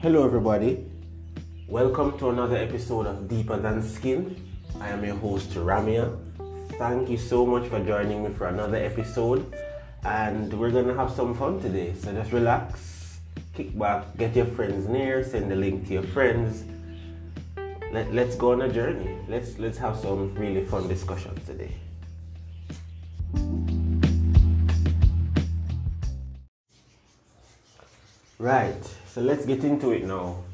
Hello, everybody. Welcome to another episode of Deeper Than Skin. I am your host, Ramia. Thank you so much for joining me for another episode. And we're gonna have some fun today. So just relax, kick back, get your friends near, send the link to your friends. Let, let's go on a journey. Let's let's have some really fun discussions today. Right, so let's get into it now.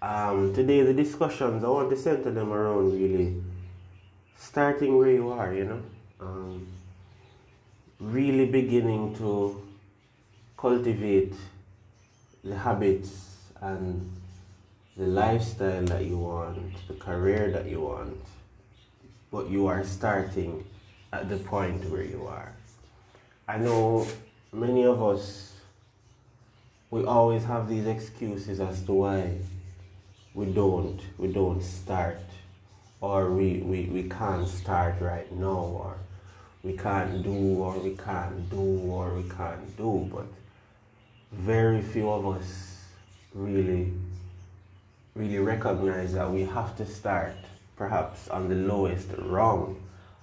Um, today, the discussions, I want to center them around really starting where you are, you know, um, really beginning to cultivate the habits and the lifestyle that you want, the career that you want, but you are starting at the point where you are. I know many of us we always have these excuses as to why we don't we don't start or we, we, we can't start right now or we can't do or we can't do or we can't do. But very few of us really really recognize that we have to start perhaps on the lowest rung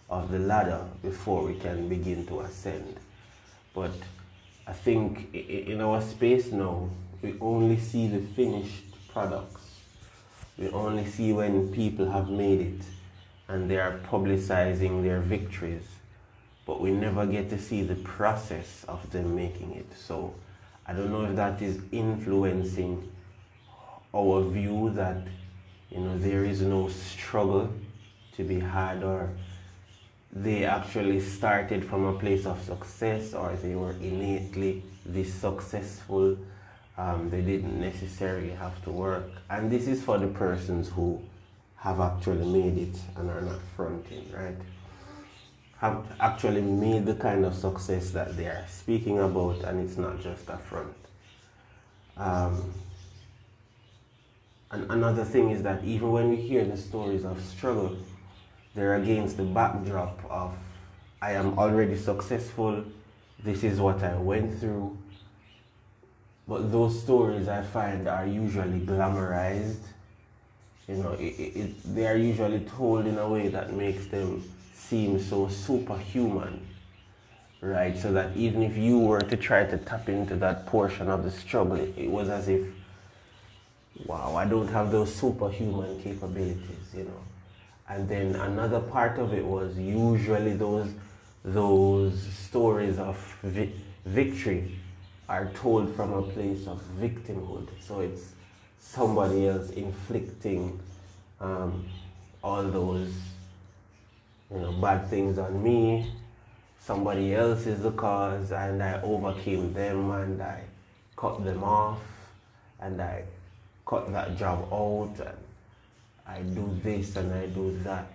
of the ladder before we can begin to ascend. But I think in our space now, we only see the finished products. We only see when people have made it and they are publicizing their victories. But we never get to see the process of them making it. So I don't know if that is influencing our view that you know there is no struggle to be had or they actually started from a place of success or they were innately this successful. Um, they didn't necessarily have to work. And this is for the persons who have actually made it and are not fronting, right? Have actually made the kind of success that they are speaking about, and it's not just a front. Um, and another thing is that even when we hear the stories of struggle, they're against the backdrop of I am already successful, this is what I went through. But those stories I find are usually glamorized. You know, it, it, they are usually told in a way that makes them seem so superhuman, right? So that even if you were to try to tap into that portion of the struggle, it, it was as if, wow, I don't have those superhuman capabilities, you know and then another part of it was usually those those stories of vi- victory are told from a place of victimhood. So it's somebody else inflicting um, all those you know bad things on me. Somebody else is the cause and i overcame them and i cut them off and i cut that job out and I do this and I do that,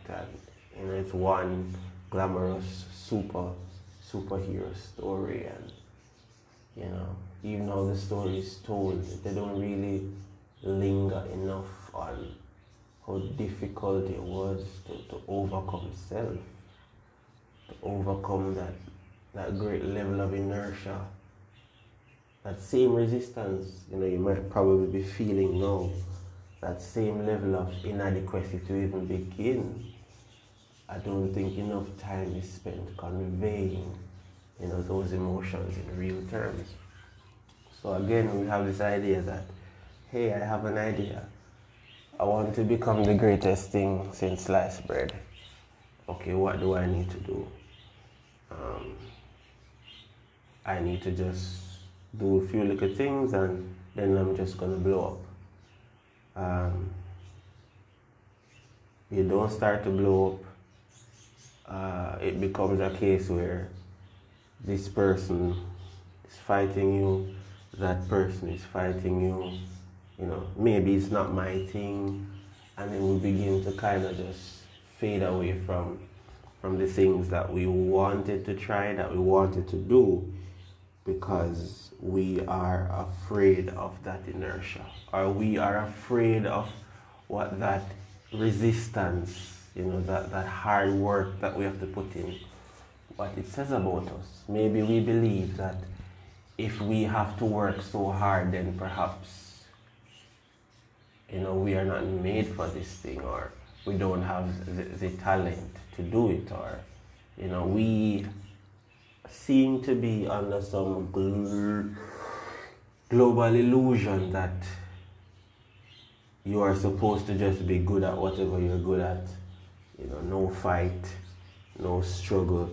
and it's one glamorous super superhero story, and you know, even though the story is told, they don't really linger enough on how difficult it was to, to overcome self, to overcome that that great level of inertia, that same resistance, you know, you might probably be feeling now that same level of inadequacy to even begin, I don't think enough time is spent conveying, you know, those emotions in real terms. So again, we have this idea that, hey, I have an idea. I want to become the greatest thing since sliced bread. Okay, what do I need to do? Um, I need to just do a few little things and then I'm just gonna blow up um, you don't start to blow up, uh, it becomes a case where this person is fighting you, that person is fighting you, you know, maybe it's not my thing, and then we begin to kind of just fade away from from the things that we wanted to try, that we wanted to do, because we are afraid of that inertia or we are afraid of what that resistance you know that, that hard work that we have to put in what it says about us. Maybe we believe that if we have to work so hard then perhaps you know, we are not made for this thing or we don't have the, the talent to do it or, you know, we seem to be under some gl- global illusion that you are supposed to just be good at whatever you're good at. You know, no fight, no struggle,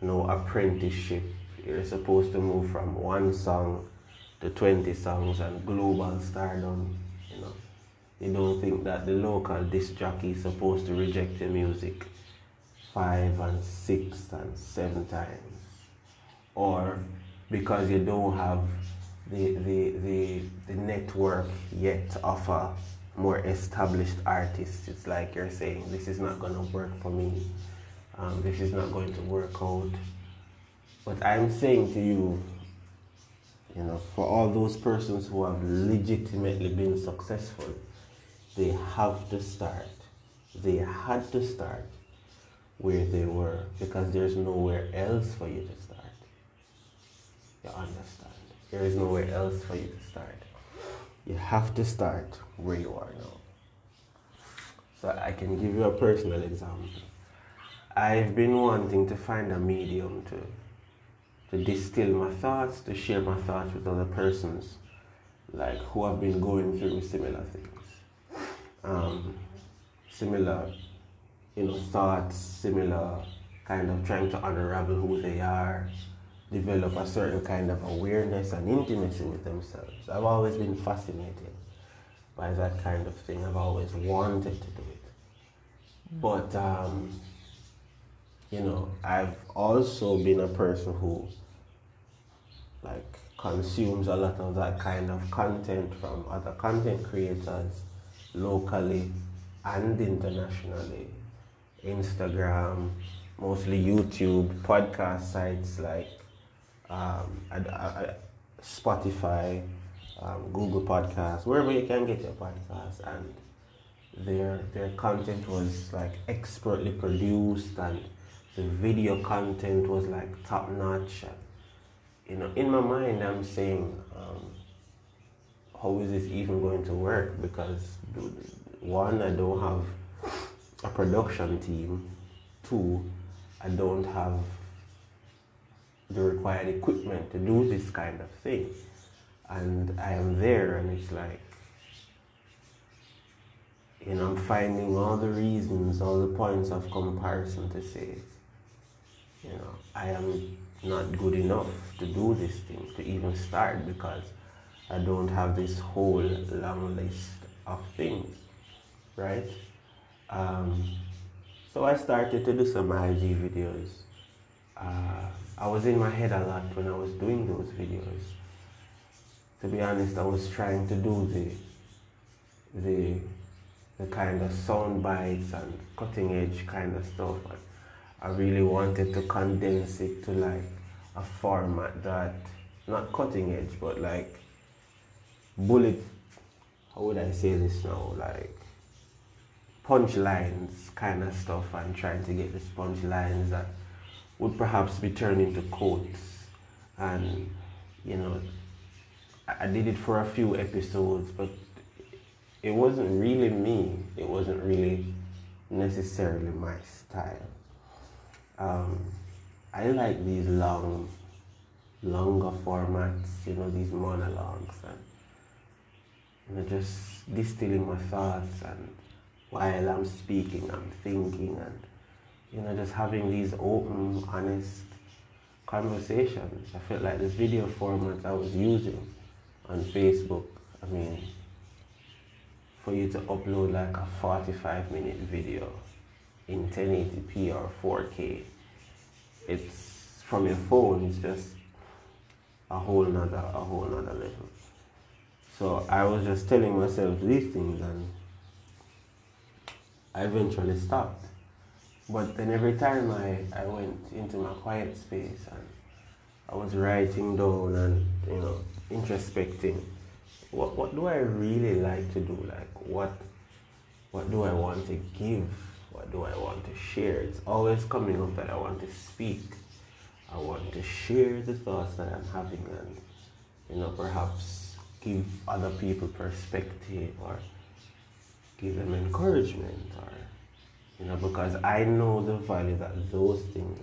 no apprenticeship. You're supposed to move from one song to 20 songs and global stardom. You know, you don't think that the local disc jockey is supposed to reject your music five and six and seven times. Or because you don't have the, the, the, the network yet of a more established artist. It's like you're saying, this is not going to work for me. Um, this is not going to work out. But I'm saying to you, you know, for all those persons who have legitimately been successful, they have to start. They had to start where they were because there's nowhere else for you to start. You understand? There is nowhere else for you to start. You have to start where you are now. So I can give you a personal example. I've been wanting to find a medium to to distill my thoughts, to share my thoughts with other persons, like who have been going through similar things, um, similar, you know, thoughts, similar kind of trying to unravel who they are, develop a certain kind of awareness and intimacy with themselves. I've always been fascinated by that kind of thing. I've always wanted to do it. But, um, you know, I've also been a person who, like, consumes a lot of that kind of content from other content creators locally and internationally. Instagram, mostly YouTube, podcast sites like um, I, I, Spotify, um, Google Podcasts, wherever you can get your podcasts, and their their content was like expertly produced, and the video content was like top notch. You know, in my mind, I'm saying, um, how is this even going to work? Because one, I don't have a production team. Two, I don't have the required equipment to do this kind of thing. And I am there, and it's like, you know, I'm finding all the reasons, all the points of comparison to say, you know, I am not good enough to do this thing, to even start, because I don't have this whole long list of things, right? Um, so I started to do some IG videos. Uh, I was in my head a lot when I was doing those videos. To be honest, I was trying to do the the the kind of sound bites and cutting edge kind of stuff. And I really wanted to condense it to like a format that not cutting edge, but like bullet. How would I say this now? Like punchlines kind of stuff, and trying to get the punchlines that would perhaps be turned into quotes. And, you know, I did it for a few episodes, but it wasn't really me. It wasn't really necessarily my style. Um, I like these long, longer formats, you know, these monologues and, you know, just distilling my thoughts and while I'm speaking, I'm thinking and you know, just having these open, honest conversations. I felt like the video format I was using on Facebook, I mean, for you to upload like a 45 minute video in 1080p or 4K, it's from your phone, it's just a whole nother, a whole nother level. So I was just telling myself these things and I eventually stopped. But then every time I, I went into my quiet space and I was writing down and, you know, introspecting, what, what do I really like to do? Like, what, what do I want to give? What do I want to share? It's always coming up that I want to speak. I want to share the thoughts that I'm having and, you know, perhaps give other people perspective or give them encouragement or you know, because I know the value that those things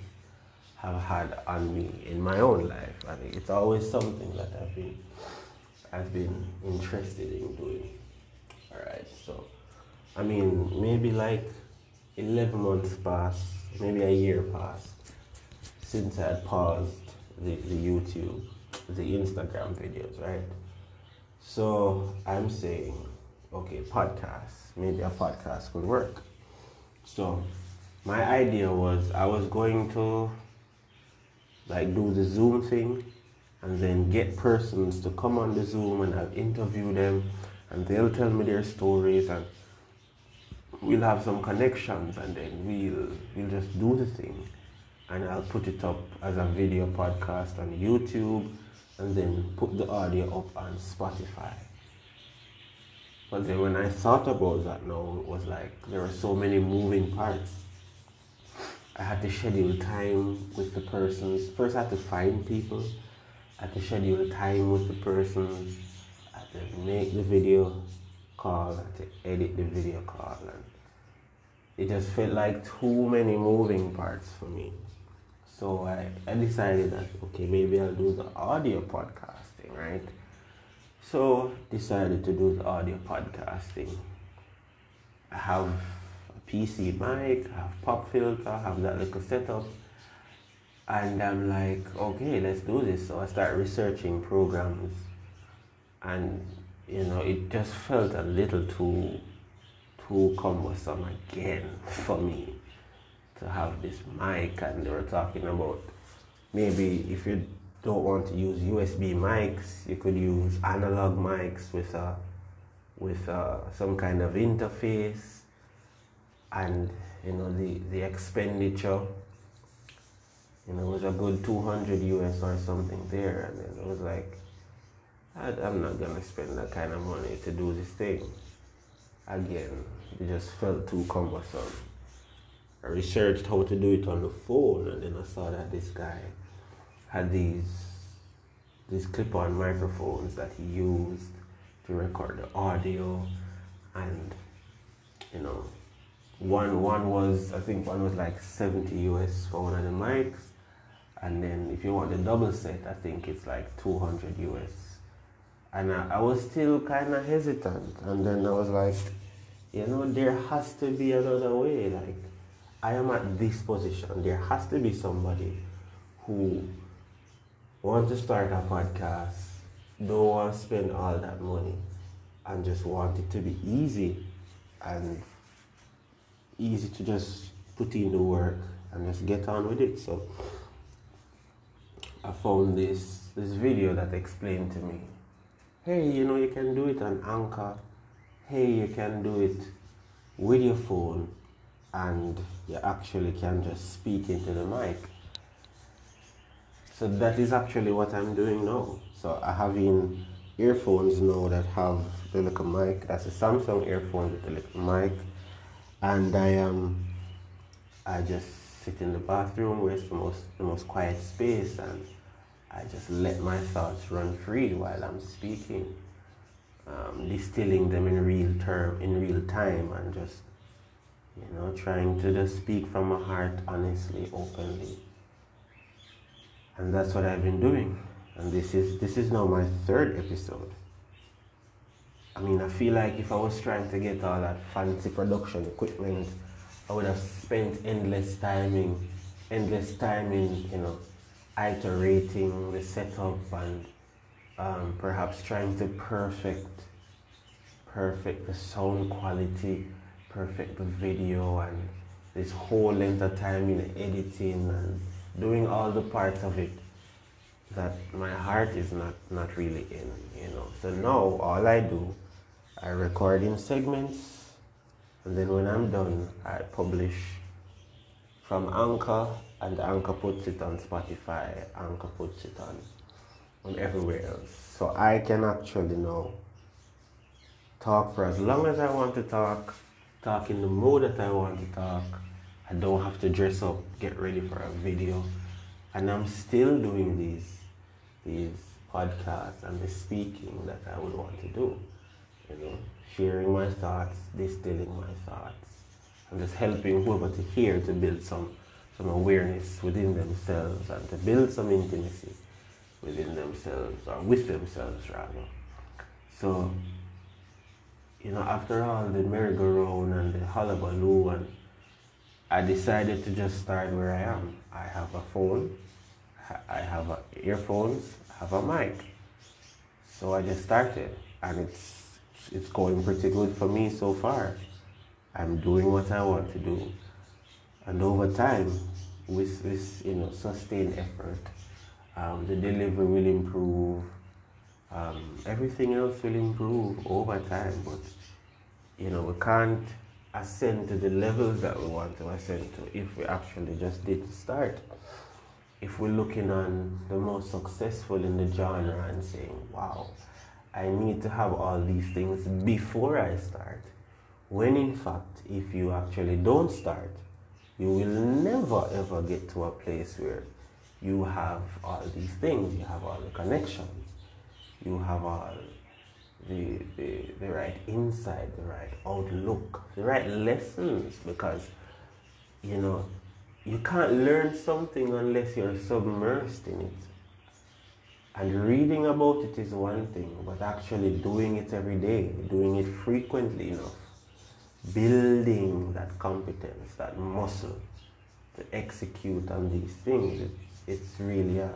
have had on me in my own life. I it's always something that I've been I've been interested in doing. Alright, so I mean maybe like eleven months passed, maybe a year passed since I had paused the, the YouTube, the Instagram videos, right? So I'm saying, okay, podcast, maybe a podcast could work. So my idea was I was going to like do the Zoom thing and then get persons to come on the Zoom and I'll interview them and they'll tell me their stories and we'll have some connections and then we'll we'll just do the thing and I'll put it up as a video podcast on YouTube and then put the audio up on Spotify. But then when I thought about that now, it was like there are so many moving parts. I had to schedule time with the persons. First, I had to find people. I had to schedule time with the persons. I had to make the video call. I had to edit the video call. And it just felt like too many moving parts for me. So I, I decided that, okay, maybe I'll do the audio podcasting, right? So decided to do the audio podcasting. I have a PC mic, I have pop filter, I have that little setup. And I'm like, okay, let's do this. So I start researching programs and you know, it just felt a little too too cumbersome again for me to have this mic and they were talking about maybe if you don't want to use USB mics, you could use analog mics with a with some kind of interface and you know the the expenditure you know was a good 200 US or something there. And then it was like I, I'm not gonna spend that kind of money to do this thing. Again it just felt too cumbersome. I researched how to do it on the phone and then I saw that this guy had these these clip-on microphones that he used to record the audio and you know one one was I think one was like 70 US for one of the mics. And then if you want the double set I think it's like 200 US and I, I was still kind of hesitant. And then I was like you know there has to be another way. Like I am at this position. There has to be somebody who want to start a podcast, don't want to spend all that money, and just want it to be easy and easy to just put in the work and just get on with it. So I found this this video that explained to me, hey, you know you can do it on Anchor. Hey, you can do it with your phone and you actually can just speak into the mic so that is actually what I'm doing now. So I have in earphones now that have the little mic. That's a Samsung earphone with the little mic. And I am I just sit in the bathroom where it's the most the most quiet space and I just let my thoughts run free while I'm speaking. Um, distilling them in real term in real time and just you know trying to just speak from my heart honestly openly and that's what I've been doing. And this is this is now my third episode. I mean, I feel like if I was trying to get all that fancy production equipment, I would have spent endless timing, endless timing, you know, iterating the setup and um, perhaps trying to perfect, perfect the sound quality, perfect the video, and this whole length of time in editing and doing all the parts of it that my heart is not, not really in, you know. So now all I do, I record in segments and then when I'm done, I publish from Anchor and Anchor puts it on Spotify, Anchor puts it on, on everywhere else. So I can actually now talk for as long as I want to talk, talk in the mood that I want to talk, I don't have to dress up, get ready for a video. And I'm still doing these these podcasts and the speaking that I would want to do. you know, sharing my thoughts, distilling my thoughts, and just helping whoever to hear to build some, some awareness within themselves and to build some intimacy within themselves or with themselves rather. So, you know, after all the merry-go-round and the hullabaloo and I decided to just start where I am. I have a phone, I have a earphones, I have a mic. So I just started and it's it's going pretty good for me so far. I'm doing what I want to do. And over time, with this, you know, sustained effort, um, the delivery will improve. Um, everything else will improve over time, but you know, we can't ascend to the levels that we want to ascend to if we actually just did start. If we're looking on the most successful in the genre and saying, wow, I need to have all these things before I start, when in fact, if you actually don't start, you will never ever get to a place where you have all these things, you have all the connections, you have all the, the, the right insight, the right outlook, the right lessons because, you know, you can't learn something unless you're submersed in it. And reading about it is one thing, but actually doing it every day, doing it frequently enough, building that competence, that muscle to execute on these things, it's, it's really a,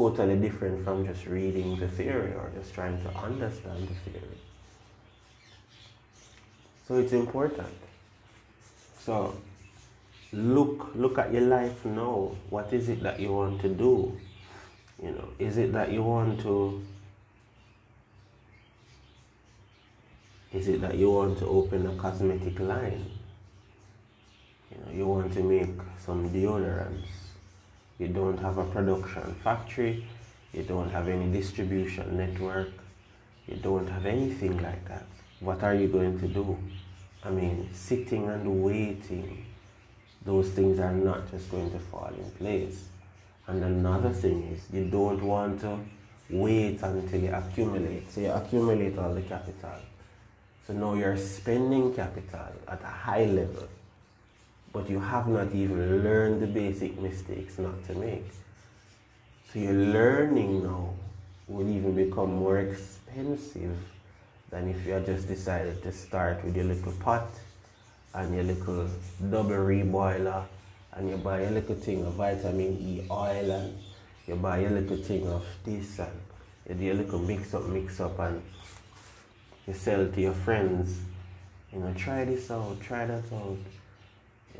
totally different from just reading the theory or just trying to understand the theory. So it's important. So look look at your life now. What is it that you want to do? You know, is it that you want to is it that you want to open a cosmetic line? You know, you want to make some deodorants you don't have a production factory, you don't have any distribution network, you don't have anything like that. What are you going to do? I mean, sitting and waiting, those things are not just going to fall in place. And another thing is, you don't want to wait until you accumulate. So you accumulate all the capital. So now you're spending capital at a high level but you have not even learned the basic mistakes not to make. So your learning now will even become more expensive than if you had just decided to start with your little pot and your little double reboiler and you buy a little thing of vitamin E oil and you buy a little thing of this and you do a little mix up, mix up and you sell to your friends. You know, try this out, try that out.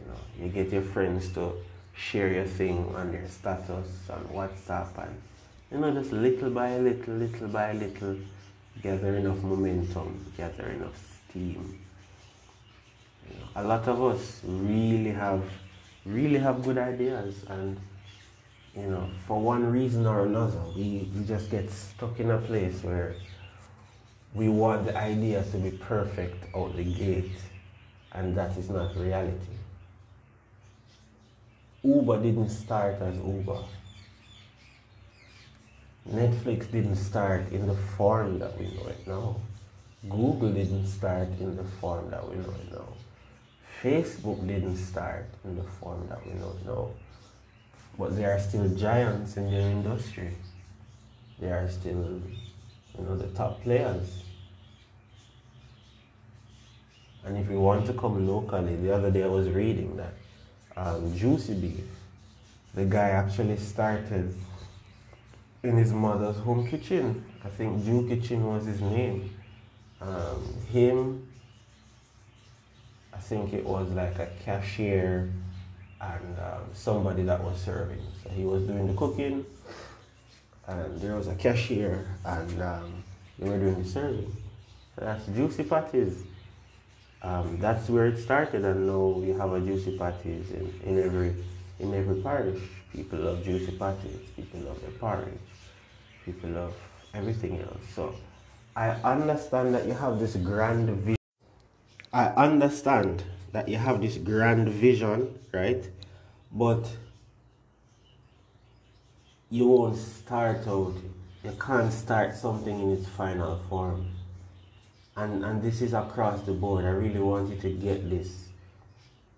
You know, you get your friends to share your thing on their status on WhatsApp and you know just little by little, little by little, gather enough momentum, gather enough steam. You know, a lot of us really have really have good ideas and you know, for one reason or another, we, we just get stuck in a place where we want the idea to be perfect out the gate, and that is not reality. Uber didn't start as Uber. Netflix didn't start in the form that we know it now. Google didn't start in the form that we know it now. Facebook didn't start in the form that we know it now. But they are still giants in their industry. They are still, you know, the top players. And if we want to come locally, the other day I was reading that um, Juici Beef, the guy actually started in his mother's home kitchen. I think Jew Kitchen was his name. Um, him, I think it was like a cashier and um, somebody that was serving. So he was doing the cooking, and there was a cashier, and um, they were doing the serving. So that's Juici Patties um, that's where it started, and now we have a Juici Patties in, in every in every parish. People love Juici Patties. People love their porridge. People love everything else. So I understand that you have this grand vision. I understand that you have this grand vision, right? But you won't start out you can't start something in its final form. And, and this is across the board. I really want you to get this.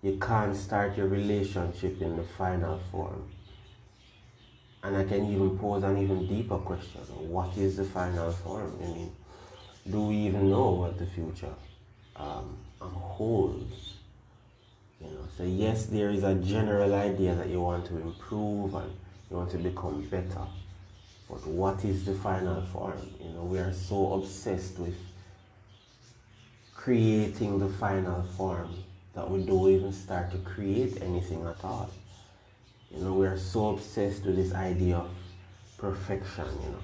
You can't start your relationship in the final form. And I can even pose an even deeper question. What is the final form? I mean, do we even know what the future um, holds? You know, so yes, there is a general idea that you want to improve and you want to become better. But what is the final form? You know, we are so obsessed with creating the final form that we don't even start to create anything at all. You know, we are so obsessed with this idea of perfection, you know.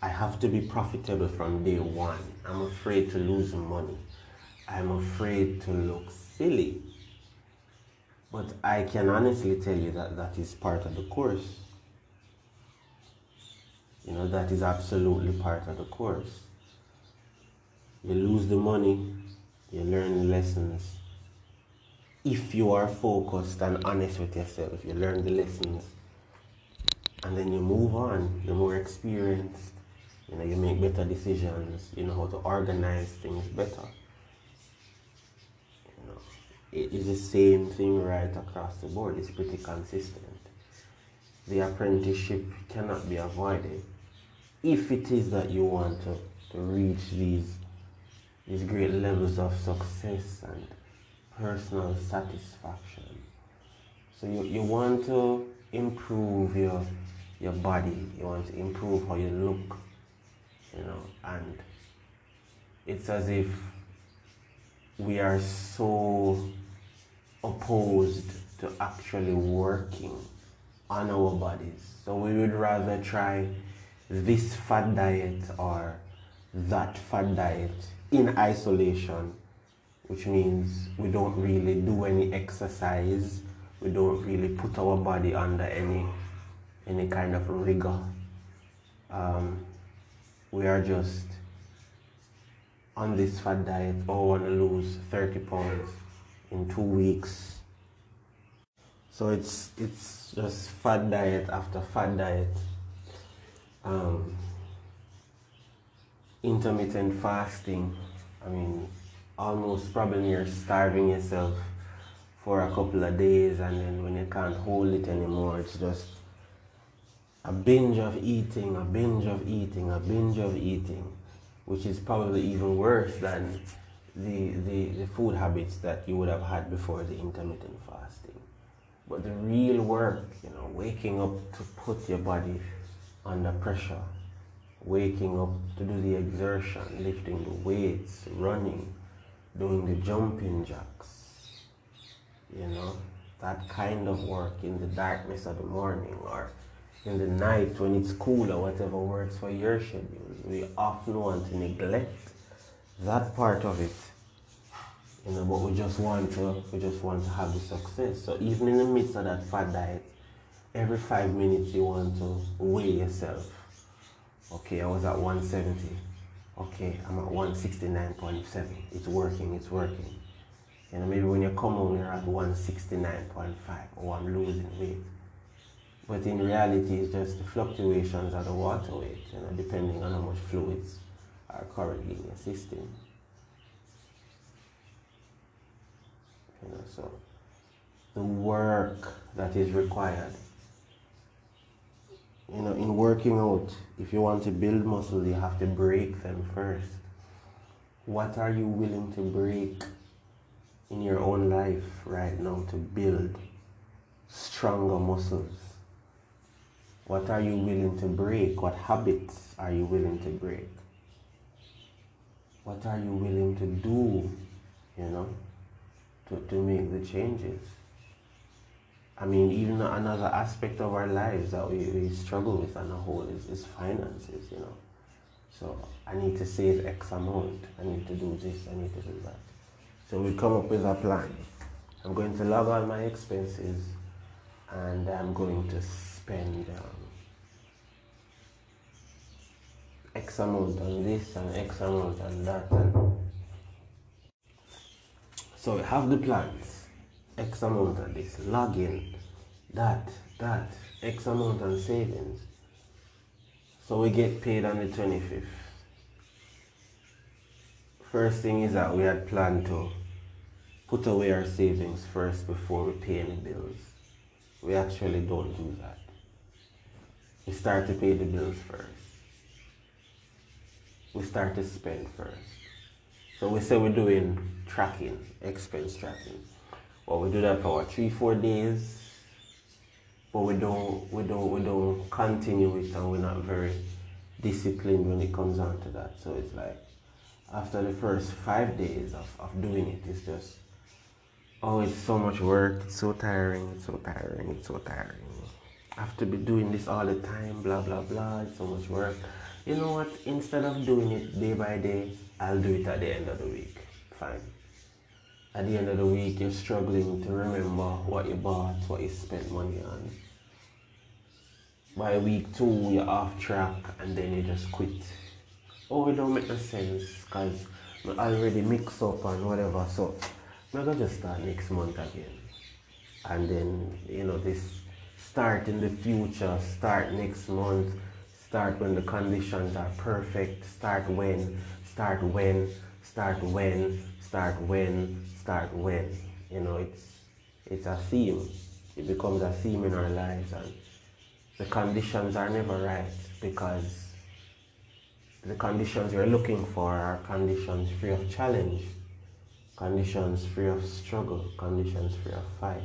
I have to be profitable from day one. I'm afraid to lose money. I'm afraid to look silly. But I can honestly tell you that that is part of the course. You know, that is absolutely part of the course. You lose the money, you learn lessons. If you are focused and honest with yourself, you learn the lessons. And then you move on, you're more experienced, you know, you make better decisions, you know how to organize things better. You know, it is the same thing right across the board, it's pretty consistent. The apprenticeship cannot be avoided if it is that you want to, to reach these these great levels of success and personal satisfaction. So you, you want to improve your your body, you want to improve how you look, you know, and it's as if we are so opposed to actually working on our bodies. So we would rather try this fad diet or that fad diet in isolation, which means we don't really do any exercise, we don't really put our body under any any kind of rigor. Um, we are just on this fat diet or want to lose 30 pounds in two weeks. So it's it's just fat diet after fat diet um, intermittent fasting. I mean, almost probably you're starving yourself for a couple of days, and then when you can't hold it anymore, it's just a binge of eating, a binge of eating, a binge of eating, which is probably even worse than the, the, the food habits that you would have had before the intermittent fasting. But the real work, you know, waking up to put your body under pressure, waking up to do the exertion, lifting the weights, running, doing the jumping jacks, you know, that kind of work in the darkness of the morning or in the night when it's cool or whatever works for your schedule. We often want to neglect that part of it. You know, but we just want to we just want to have the success. So even in the midst of that fat diet, every five minutes you want to weigh yourself. Okay, I was at 170. Okay, I'm at 169.7. It's working, it's working. You know, maybe when you come home, you're at 169.5. Oh, I'm losing weight. But in reality, it's just the fluctuations of the water weight, you know, depending on how much fluids are currently in your system. You know, so the work that is required you know, in working out, if you want to build muscle, you have to break them first. What are you willing to break in your own life right now to build stronger muscles? What are you willing to break? What habits are you willing to break? What are you willing to do, you know, to, to make the changes? I mean, even another aspect of our lives that we, we struggle with on a whole is, is finances, you know. So I need to save X amount. I need to do this. I need to do that. So we come up with a plan. I'm going to log all my expenses and I'm going to spend um, X amount on this and X amount on that. And so we have the plans. X amount on this, log in, that, that, X amount on savings. So we get paid on the 25th. First thing is that we had planned to put away our savings first before we pay any bills. We actually don't do that. We start to pay the bills first. We start to spend first. So we say we're doing tracking, expense tracking. Well, we do that for three, four days, but we don't, we don't, we don't continue it, and we're not very disciplined when it comes down to that. So it's like after the first five days of, of doing it, it's just oh, it's so much work, it's so tiring, it's so tiring, it's so tiring. I have to be doing this all the time, blah blah blah, it's so much work. You know what? Instead of doing it day by day, I'll do it at the end of the week. Fine. At the end of the week, you're struggling to remember what you bought, what you spent money on. By week two, you're off track and then you just quit. Oh, it don't make no sense because I already mix up and whatever. So I'm gonna just start next month again. And then, you know, this start in the future, start next month, start when the conditions are perfect, start when, start when, start when, start when, start when. You know, it's it's a theme. It becomes a theme in our lives and the conditions are never right because the conditions you're looking for are conditions free of challenge conditions free of struggle, conditions free of fight.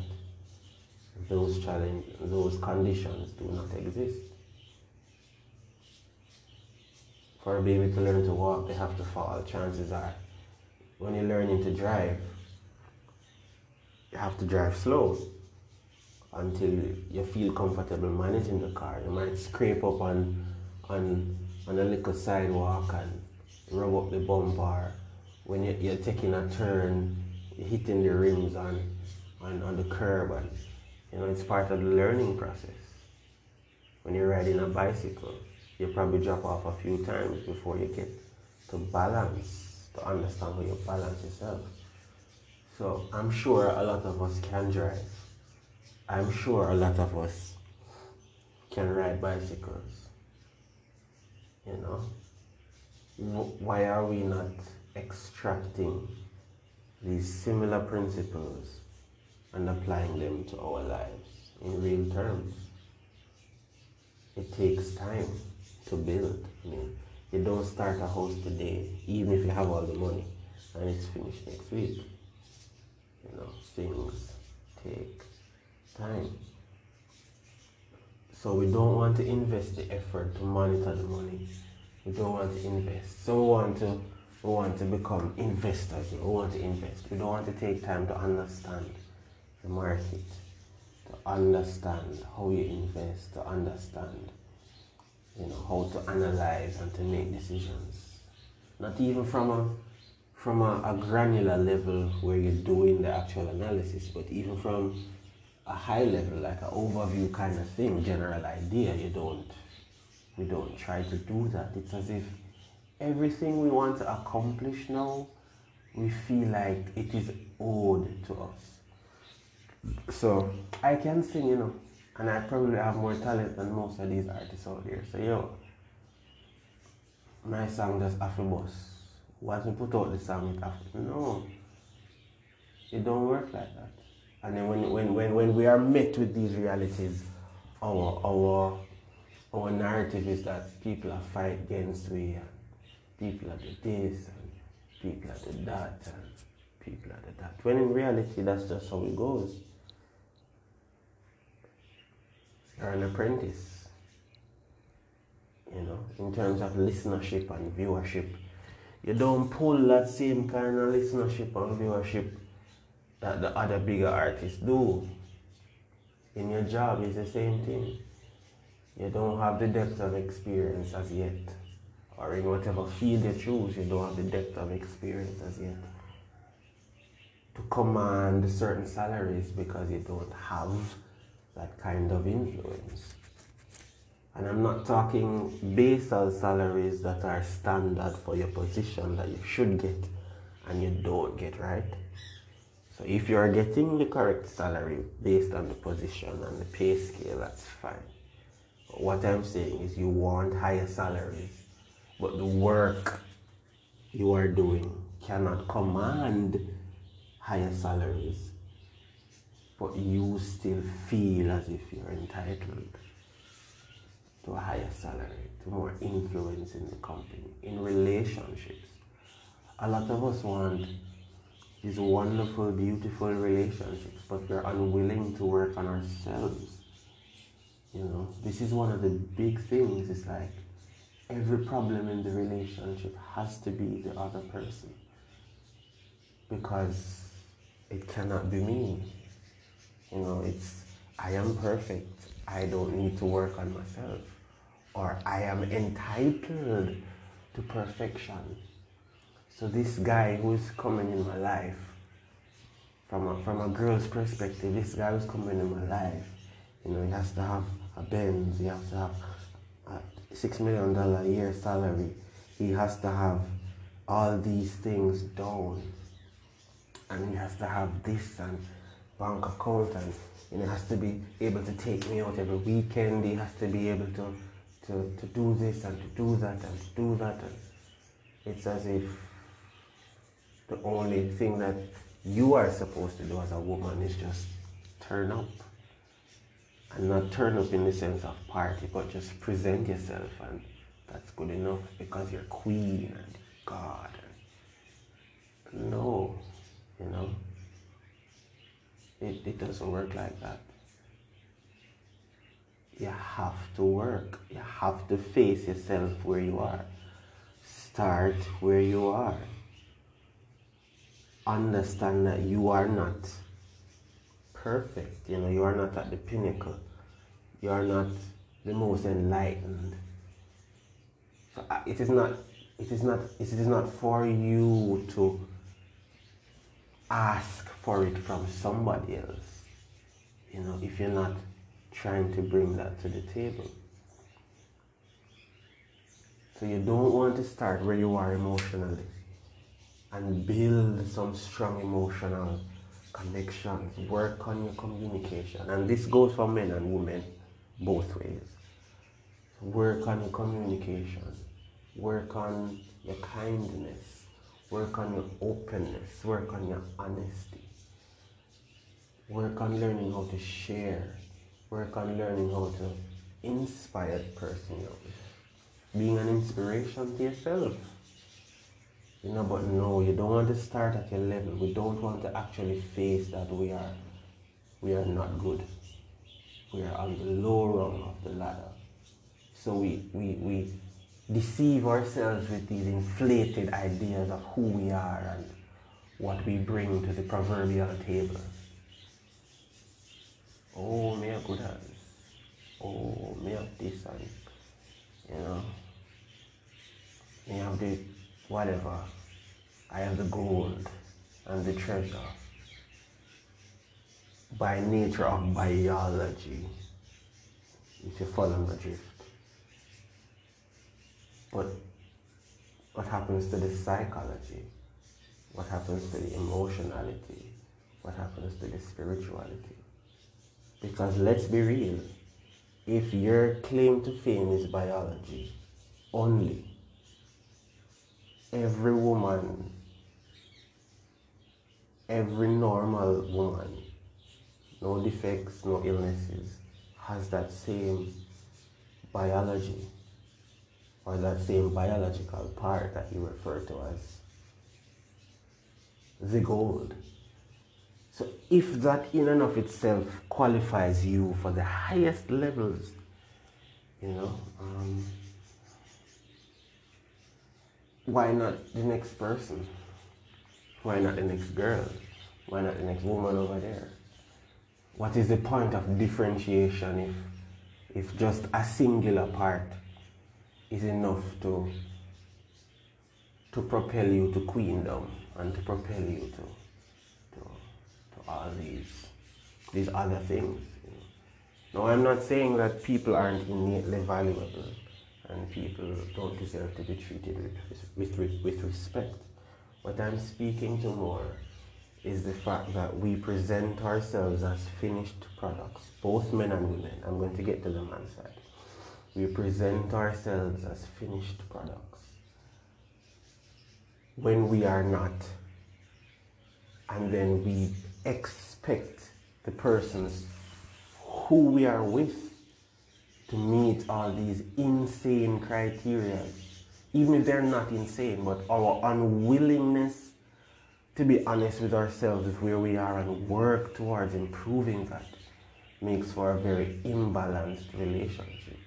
Those challenge, those conditions do not exist. For a baby to learn to walk, they have to fall. Chances are, when you're learning to drive, you have to drive slow until you feel comfortable managing the car. You might scrape up on on on a little sidewalk and rub up the bumper when you're, you're taking a turn, you're hitting the rims on, on, on the curb and you know it's part of the learning process. When you're riding a bicycle, you probably drop off a few times before you get to balance, to understand how you balance yourself. So I'm sure a lot of us can drive. I'm sure a lot of us can ride bicycles. You know? Why are we not extracting these similar principles and applying them to our lives in real terms. It takes time to build. I mean, you don't start a house today, even if you have all the money, and it's finished next week. You know, things take time. So we don't want to invest the effort to monitor the money. We don't want to invest. So we want to we want to become investors. We want to invest. We don't want to take time to understand the market, to understand how you invest, to understand, you know, how to analyze and to make decisions. Not even from a from a, a granular level where you're doing the actual analysis, but even from a high level, like an overview kind of thing, general idea, you don't we don't try to do that. It's as if everything we want to accomplish now, we feel like it is owed to us. So I can sing, you know, and I probably have more talent than most of these artists out here. So yo, my song just boss. Once we put out the song, it after no. It don't work like that. And then when when when, when we are met with these realities, our our our narrative is that people are fight against we people are the this and people are the that and people are the that. When in reality, that's just how it goes. You're an apprentice, you know, in terms of listenership and viewership. You don't pull that same kind of listenership and viewership that the other bigger artists do. In your job, it's the same thing. You don't have the depth of experience as yet or in whatever field you choose, you don't have the depth of experience as yet to command certain salaries because you don't have that kind of influence. And I'm not talking basal salaries that are standard for your position that you should get and you don't get, right? So if you are getting the correct salary based on the position and the pay scale, that's fine. What I'm saying is you want higher salaries, but the work you are doing cannot command higher salaries, but you still feel as if you're entitled to a higher salary, to more influence in the company, in relationships. A lot of us want these wonderful, beautiful relationships, but we're unwilling to work on ourselves. You know, this is one of the big things. It's like every problem in the relationship has to be the other person because it cannot be me. You know, it's I am perfect. I don't need to work on myself. Or I am entitled to perfection. So this guy who's coming in my life, from a, from a girl's perspective, this guy who's coming in my life, you know, he has to have a Benz, he has to have a six million dollar a year salary, he has to have all these things done and he has to have this and bank account and you know has to be able to take me out every weekend. He has to be able to to, to do this and to do that and to do that. And it's as if the only thing that you are supposed to do as a woman is just turn up. And not turn up in the sense of party but just present yourself and that's good enough because you're queen and god and no you know? It, it doesn't work like that. You have to work. You have to face yourself where you are. Start where you are. Understand that you are not perfect. You know, you are not at the pinnacle. You are not the most enlightened. So uh, it is not. It is not. It is not for you to ask for it from somebody else. You know, if you're not trying to bring that to the table. So you don't want to start where you are emotionally and build some strong emotional connections. Work on your communication. And this goes for men and women both ways. Work on your communication. Work on your kindness Work on your openness. Work on your honesty. Work on learning how to share. Work on learning how to inspire person you're Being an inspiration to yourself. You know, but no, you don't want to start at your level. We don't want to actually face that we are we are not good. We are on the low rung of the ladder. So we, we, we deceive ourselves with these inflated ideas of who we are and what we bring to the proverbial table. Oh, me a good hands. Oh, me have this and, you know, me have the whatever. I have the gold and the treasure. By nature of biology, if you follow my drift. But what happens to the psychology? What happens to the emotionality? What happens to the spirituality? Because let's be real, if your claim to fame is biology only, every woman, every normal woman, no defects, no illnesses, has that same biology or that same biological part that you refer to as the gold. So if that in and of itself qualifies you for the highest levels, you know, um, why not the next person? Why not the next girl? Why not the next woman over there? What is the point of differentiation if if just a singular part is enough to to propel you to queendom and to propel you to all these these other things. You know. No, I'm not saying that people aren't innately valuable and people don't deserve to be treated with, with, with respect. What I'm speaking to more is the fact that we present ourselves as finished products, both men and women. I'm going to get to the man side we present ourselves as finished products when we are not. And then we expect the persons who we are with to meet all these insane criteria, even if they're not insane, but our unwillingness to be honest with ourselves with where we are and work towards improving that makes for a very imbalanced relationship.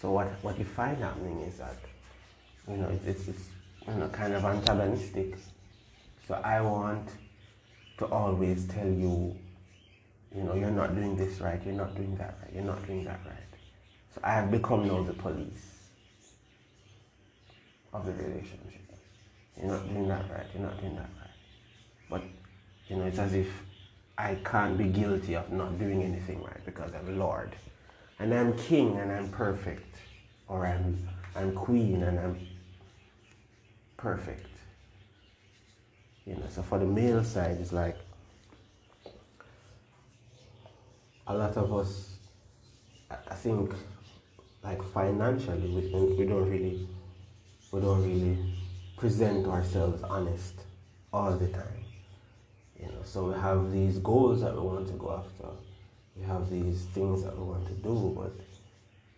So what, what you find happening is that, you know, it's, it's, it's you know, kind of antagonistic. So I want to always tell you, you know, you're not doing this right, you're not doing that right, you're not doing that right. So I have become now the police of the relationship. You're not doing that right, you're not doing that right. But, you know, it's as if I can't be guilty of not doing anything right because I'm Lord. And I'm king and I'm perfect. Or I'm, I'm queen and I'm perfect. You know, so for the male side, it's like a lot of us, I think, like financially, we, we don't really, we don't really present ourselves honest all the time. You know, so we have these goals that we want to go after. We have these things that we want to do, but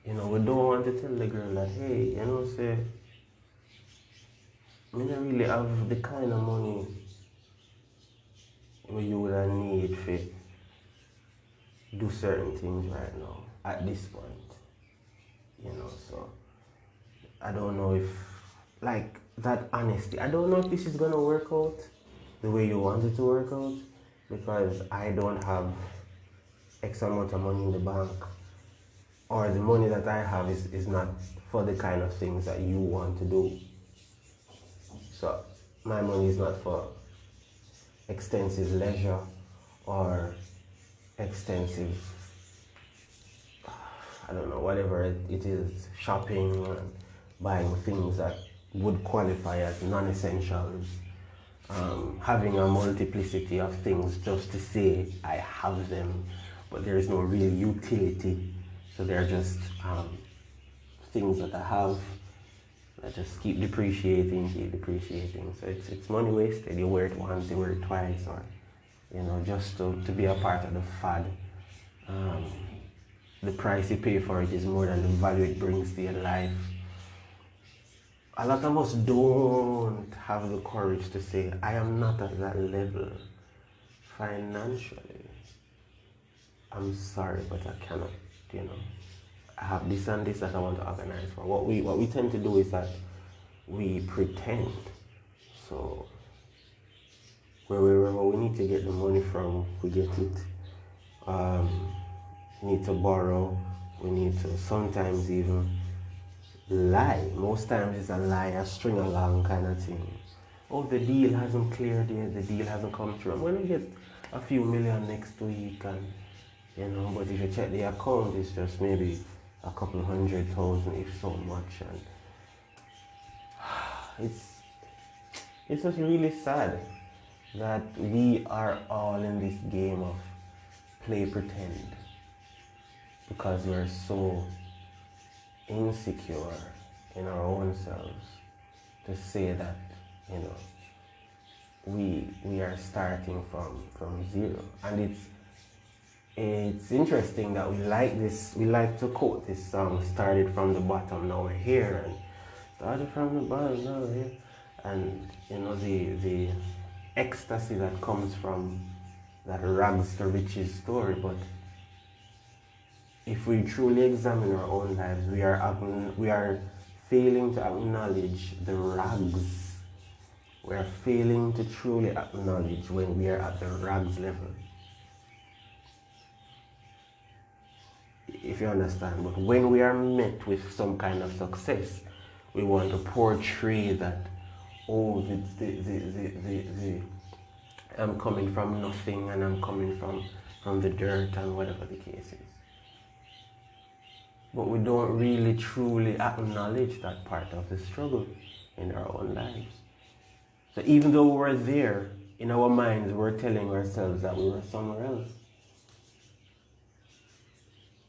you know, we don't want to tell the girl that, hey, you know, say, we don't really have the kind of money where you would need to do certain things right now at this point. You know, so I don't know if like that honesty. I don't know if this is gonna work out the way you want it to work out because I don't have X amount of money in the bank or the money that I have is, is not for the kind of things that you want to do. So my money is not for extensive leisure or extensive I don't know, whatever it is, shopping and buying things that would qualify as non-essentials, um, having a multiplicity of things just to say I have them, but there is no real utility. So they're just um, things that I have just keep depreciating, keep depreciating. So it's, it's money wasted. You wear it once, you wear it twice, or you know, just to, to be a part of the fad. Um, the price you pay for it is more than the value it brings to your life a lot of us don't have the courage to say, I am not at that level financially. I'm sorry, but I cannot, you know. I have this and this that I want to organize for. What we what we tend to do is that we pretend. So wherever we need to get the money from, we get it. Um, need to borrow. We need to sometimes even lie. Most times it's a lie, a string along kind of thing. Oh, the deal hasn't cleared yet, the deal hasn't come through. I'm to get a few million next week, and you know, but if you check the account, it's just maybe a couple hundred thousand, if so much, and it's it's just really sad that we are all in this game of play pretend because we're so insecure in our own selves to say that, you know, we we are starting from from zero. And it's it's interesting that we like this we like to quote this song started from the bottom now we're here and started from the bottom now we're here and you know the the ecstasy that comes from that rags to riches story but if we truly examine our own lives, we are, we are failing to acknowledge the rags. We are failing to truly acknowledge when we are at the rags level. If you understand, but when we are met with some kind of success, we want to portray that, oh, the, the, the, the, the, the I'm coming from nothing and I'm coming from, from the dirt and whatever the case is but we don't really truly acknowledge that part of the struggle in our own lives. So even though we're there, in our minds, we're telling ourselves that we were somewhere else.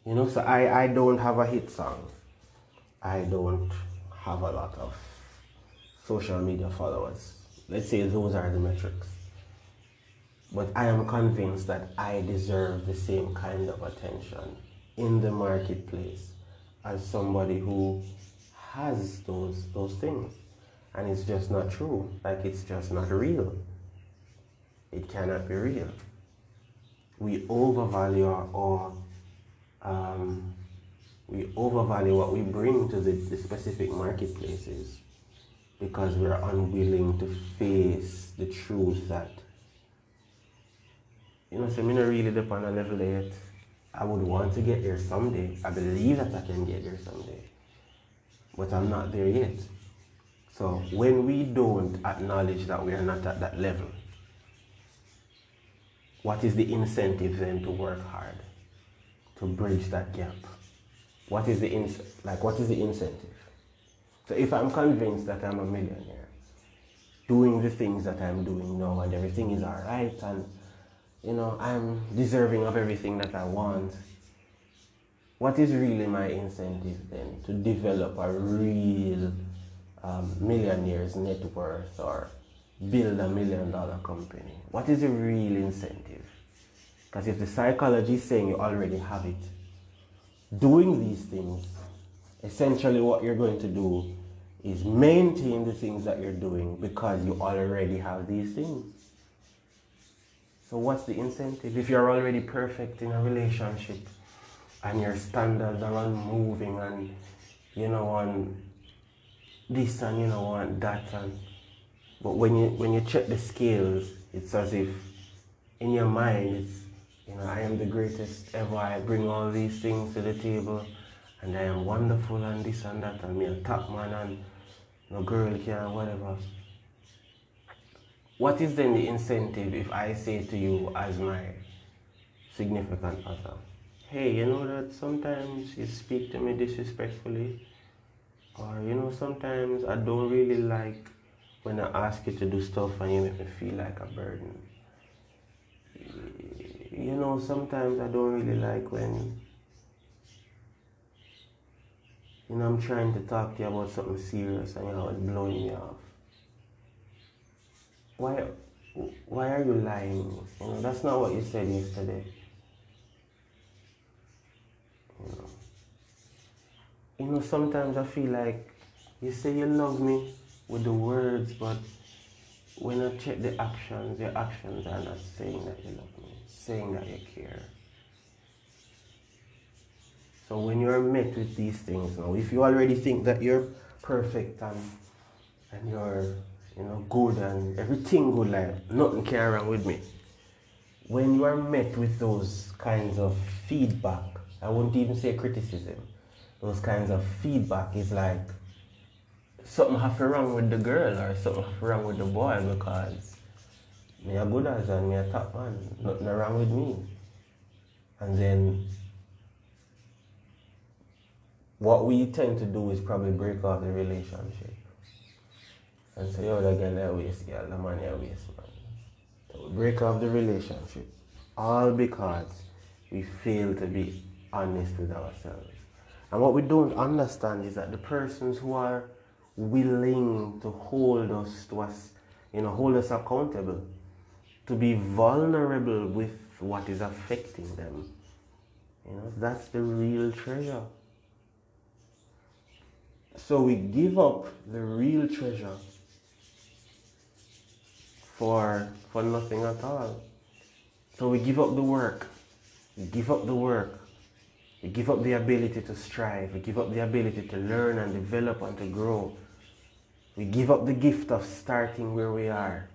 You know, so I, I don't have a hit song. I don't have a lot of social media followers. Let's say those are the metrics. But I am convinced that I deserve the same kind of attention in the marketplace as somebody who has those those things. And it's just not true. Like it's just not real. It cannot be real. We overvalue our, um, we overvalue what we bring to the, the specific marketplaces because we're unwilling to face the truth that you know, so I'm not really up on level yet. I would want to get there someday. I believe that I can get there someday. But I'm not there yet. So when we don't acknowledge that we are not at that level, what is the incentive then to work hard? To bridge that gap? What is the ins- like what is the incentive? So if I'm convinced that I'm a millionaire, doing the things that I'm doing now and everything is alright and you know I'm deserving of everything that I want, what is really my incentive then to develop a real um, millionaire's net worth or build a million dollar company? What is the real incentive? Because if the psychology is saying you already have it, doing these things, essentially what you're going to do is maintain the things that you're doing because you already have these things. So what's the incentive? If you're already perfect in a relationship and your standards are unmoving and you know on this and you know on that and but when you when you check the scales it's as if in your mind it's you know, I am the greatest ever. I bring all these things to the table, and I am wonderful and this and that, and me a top man and no girl can whatever. What is then the incentive if I say to you as my significant other, hey, you know that sometimes you speak to me disrespectfully, or you know sometimes I don't really like when I ask you to do stuff and you make me feel like a burden you know, sometimes I don't really like when, you know, I'm trying to talk to you about something serious and you know, it's blowing me off. Why, why are you lying? You know, that's not what you said yesterday. You know, you know, sometimes I feel like you say you love me with the words, but when I check the actions, your actions are not saying that you love me saying that you care. So when you're met with these things now, if you already think that you're perfect and and you're you know good and everything good like nothing can wrong with me. When you are met with those kinds of feedback, I wouldn't even say criticism. Those kinds of feedback is like something have wrong with the girl or something to wrong with the boy because me a good as and me a top man. Nothing wrong with me. And then what we tend to do is probably break off the relationship. And say, oh, the girl that waste, girl, the man that waste, man. So we break off the relationship. All because we fail to be honest with ourselves. And what we don't understand is that the persons who are willing to hold us to us, you know, hold us accountable to be vulnerable with what is affecting them. You know, that's the real treasure. So we give up the real treasure for for nothing at all. So we give up the work. We give up the work. We give up the ability to strive. We give up the ability to learn and develop and to grow. We give up the gift of starting where we are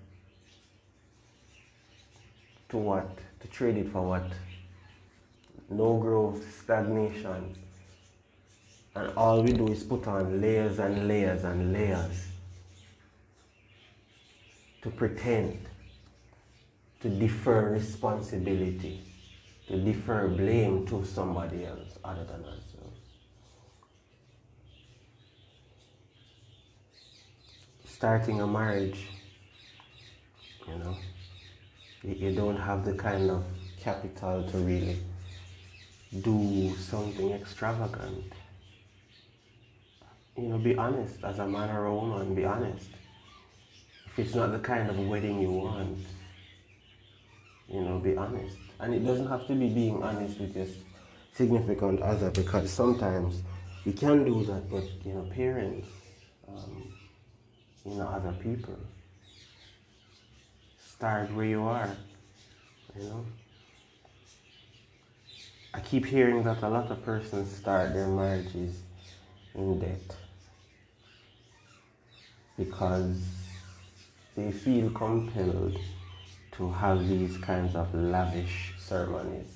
to what? To trade it for what? No growth, stagnation. And all we do is put on layers and layers and layers to pretend, to defer responsibility, to defer blame to somebody else other than ourselves. Starting a marriage, you know you don't have the kind of capital to really do something extravagant. You know, be honest as a man or a woman, be honest. If it's not the kind of wedding you want, you know, be honest. And it doesn't have to be being honest with your significant other because sometimes you can do that, but you know, parents, um, you know, other people. Start where you are, you know. I keep hearing that a lot of persons start their marriages in debt because they feel compelled to have these kinds of lavish ceremonies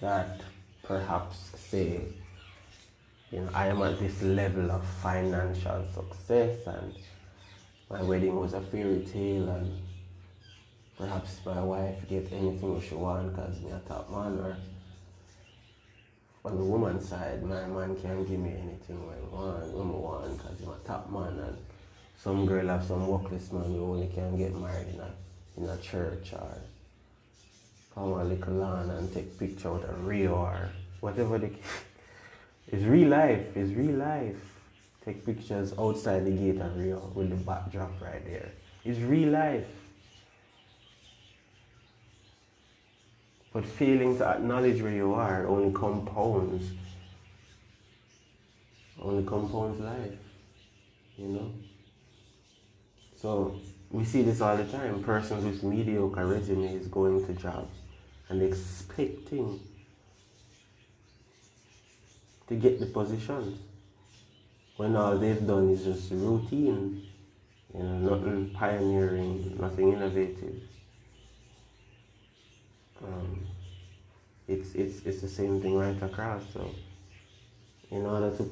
that perhaps say, you know, I am at this level of financial success and my wedding was a fairy tale and perhaps my wife get anything she want because me a top man or on the woman's side, my man can't give me anything I want, when I want, because he's a top man. And some girl have some workless man who only can get married in a, in a church or come a little lawn and take picture with a real or whatever the It's real life, it's real life. Take pictures outside the gate of real with the backdrop right there. It's real life. But failing to acknowledge where you are only compounds, only compounds life, you know? So we see this all the time. Persons with mediocre resumes going to jobs and expecting to get the positions when all they've done is just routine, you know, nothing pioneering, nothing innovative um, it's, it's, it's the same thing right across. So, in order to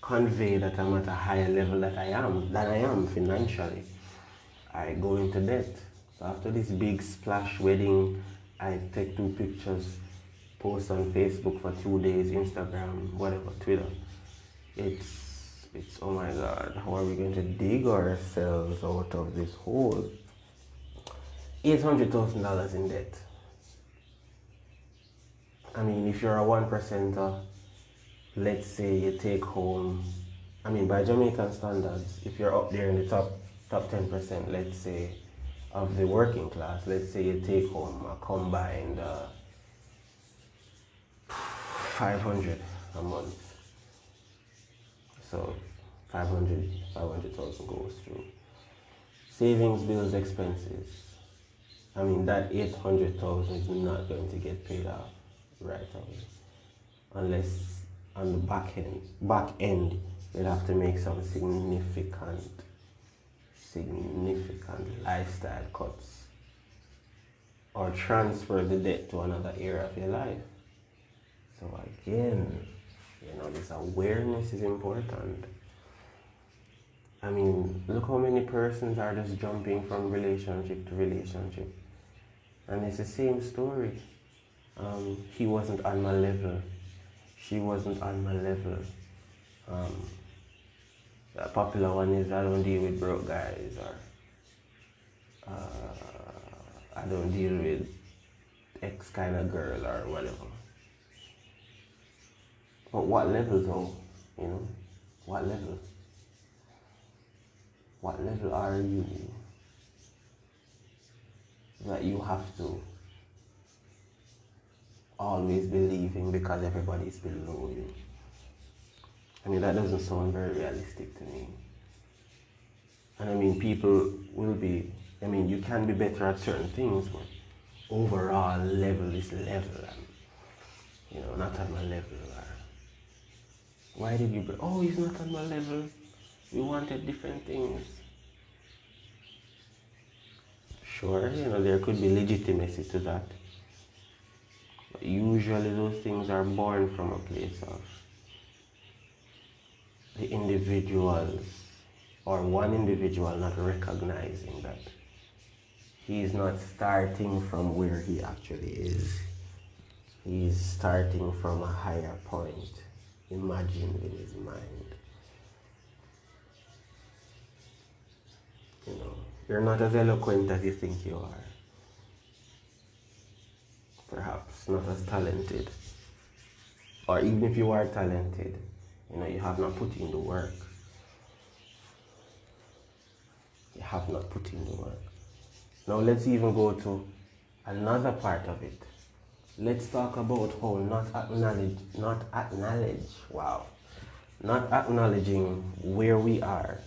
convey that I'm at a higher level that I am, than I am financially, I go into debt. So after this big splash wedding, I take two pictures, post on Facebook for two days, Instagram, whatever, Twitter. It's, it's, oh my God, how are we going to dig ourselves out of this hole? $800,000 in debt. I mean, if you're a one percenter, let's say you take home, I mean, by Jamaican standards, if you're up there in the top top ten percent, let's say, of the working class, let's say you take home a combined uh, five hundred a month. So 500, 500,000 goes through. Savings, bills, expenses. I mean, that 800,000 is not going to get paid off right away. Unless on the back end, back end, you'll have to make some significant, significant lifestyle cuts or transfer the debt to another area of your life. So again, you know, this awareness is important. I mean, look how many persons are just jumping from relationship to relationship. And it's the same story um, he wasn't on my level. She wasn't on my level. Um, the popular one is I don't deal with broke guys or uh, I don't deal with X kind of girl or whatever. But what level though? You know? What level? What level are you that you have to always believing because everybody's below you. I mean, that doesn't sound very realistic to me. And I mean, people will be, I mean, you can be better at certain things, but overall level is level. And, you know, not at my level. Why did you, oh, he's not at my level. We wanted different things. Sure, you know, there could be legitimacy to that usually those things are born from a place of the individuals or one individual not recognizing that he is not starting from where he actually is. He's starting from a higher point, imagined in his mind. You know, you're not as eloquent as you think you are perhaps not as talented, or even if you are talented, you know, you have not put in the work. You have not put in the work. Now let's even go to another part of it. Let's talk about how not acknowledge, not acknowledge, wow, not acknowledging where we are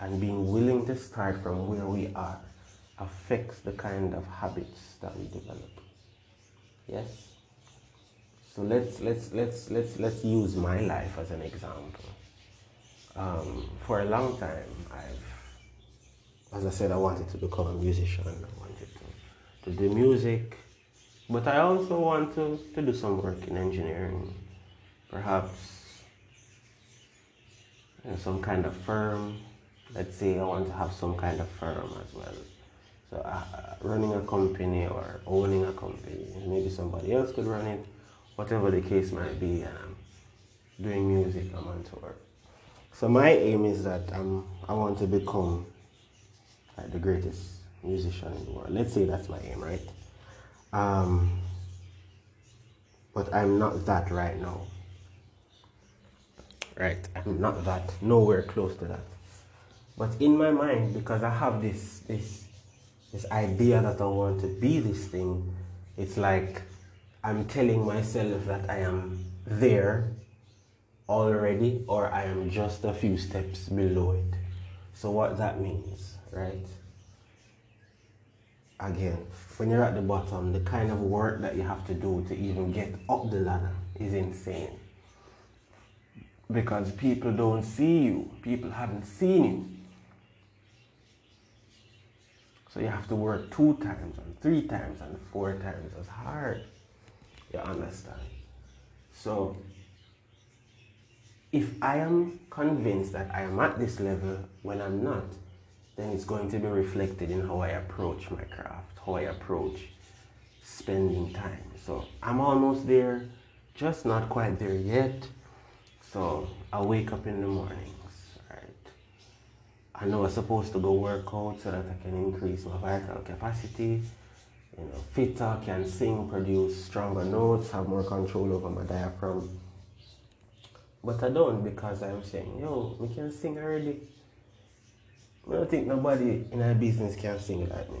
and being willing to start from where we are affects the kind of habits that we develop. Yes? So let's let's let's let's let's use my life as an example. Um, for a long time, I've, as I said, I wanted to become a musician. I wanted to, to do music, but I also want to, to do some work in engineering, perhaps in some kind of firm. Let's say I want to have some kind of firm as well. So uh, running a company or owning a company, maybe somebody else could run it whatever the case might be, and I'm doing music, I'm on tour. So my aim is that I'm, I want to become like the greatest musician in the world. Let's say that's my aim, right? Um, but I'm not that right now. Right, I'm not that, nowhere close to that. But in my mind, because I have this this this idea that I want to be this thing, it's like I'm telling myself that I am there already or I am just a few steps below it. So what that means, right? Again, when you're at the bottom, the kind of work that you have to do to even get up the ladder is insane. Because people don't see you, people haven't seen you. So you have to work two times and three times and four times as hard. You understand? So, if I am convinced that I am at this level when I'm not, then it's going to be reflected in how I approach my craft, how I approach spending time. So, I'm almost there, just not quite there yet. So, I wake up in the mornings, right? I know I'm supposed to go work out so that I can increase my vital capacity you know, fitter, can sing, produce stronger notes, have more control over my diaphragm. But I don't because I'm saying, yo, we can sing already. I don't think nobody in our business can sing like me.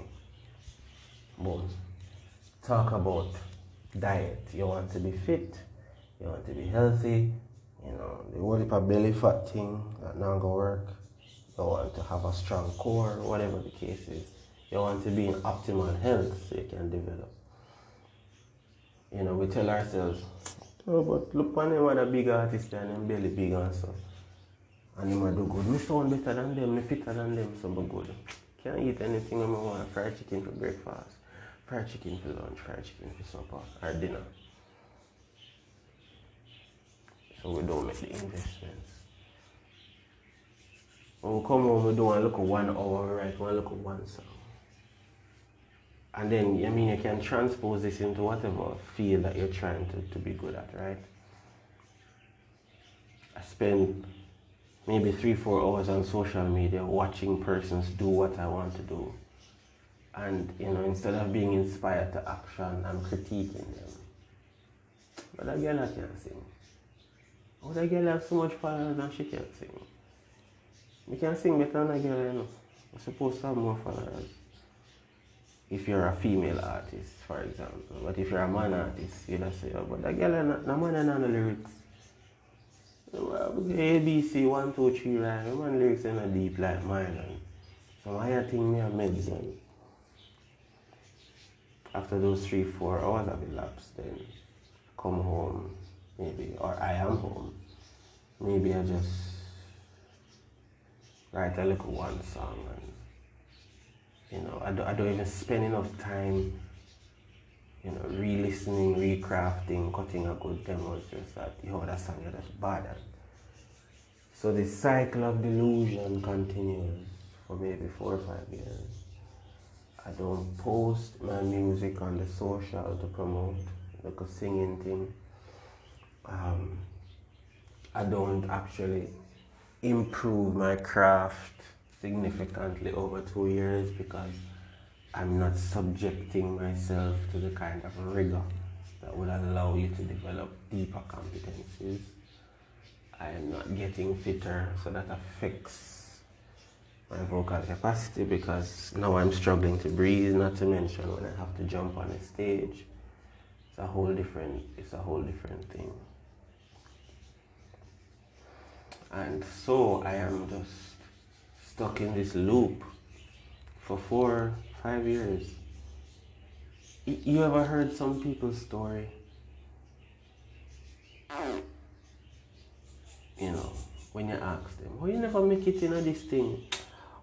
Boom. Talk about diet. You want to be fit, you want to be healthy, you know, the whole heap belly fat thing that not gonna work. You want to have a strong core, whatever the case is. You want to be in optimal health so you can develop. You know, we tell ourselves, oh, but look on them other big artists and them belly big and stuff. And them do good. Me sound better than them, me fitter than them, so I'm good. Can't eat anything I want. Fried chicken for breakfast, fried chicken for lunch, fried chicken for supper, or dinner. So we don't make the investments. When we come home, we do one look at one hour, we one look at one song. And then, I mean, you can transpose this into whatever field that you're trying to, to be good at, right? I spend maybe three, four hours on social media watching persons do what I want to do. And, you know, instead of being inspired to action, I'm critiquing them. But that girl I can't sing. Oh, that girl has so much followers and she can't sing. We can sing better than that girl, you know. I'm supposed to have more followers if you're a female artist, for example. But if you're a man artist, you'd say, oh, but that girl, no man and no lyrics. A, B, C, one, two, three, right? The man lyrics in a deep like mine. So I think me a medicine. After those three, four hours have elapsed, then come home, maybe, or I am home. Maybe I just write a little one song and you know, I don't, I don't even spend enough time, you know, re-listening, recrafting, cutting a good demo. It's just that, yo, that song is just bad. And so the cycle of delusion continues for maybe four or five years. I don't post my music on the social to promote like a singing thing. Um, I don't actually improve my craft significantly over two years because I'm not subjecting myself to the kind of rigor that will allow you to develop deeper competencies. I am not getting fitter, so that affects my vocal capacity because now I'm struggling to breathe, not to mention when I have to jump on a stage. It's a whole different it's a whole different thing. And so I am just stuck in this loop for four, five years. You ever heard some people's story? You know, when you ask them, why you never make it in this thing?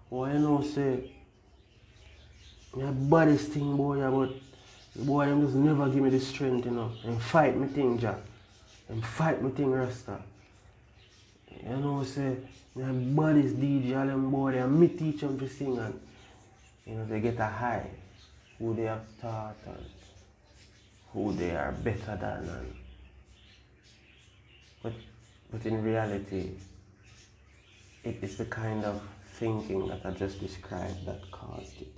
Why you know say my baddest thing boy but boy I'm just never give me the strength, you know. And fight me thing Jack. And fight me thing Rasta. You know say my baddest DJ them boy they me teach them to sing and you know they get a high who they have taught and who they are better than and but but in reality it is the kind of thinking that I just described that caused it.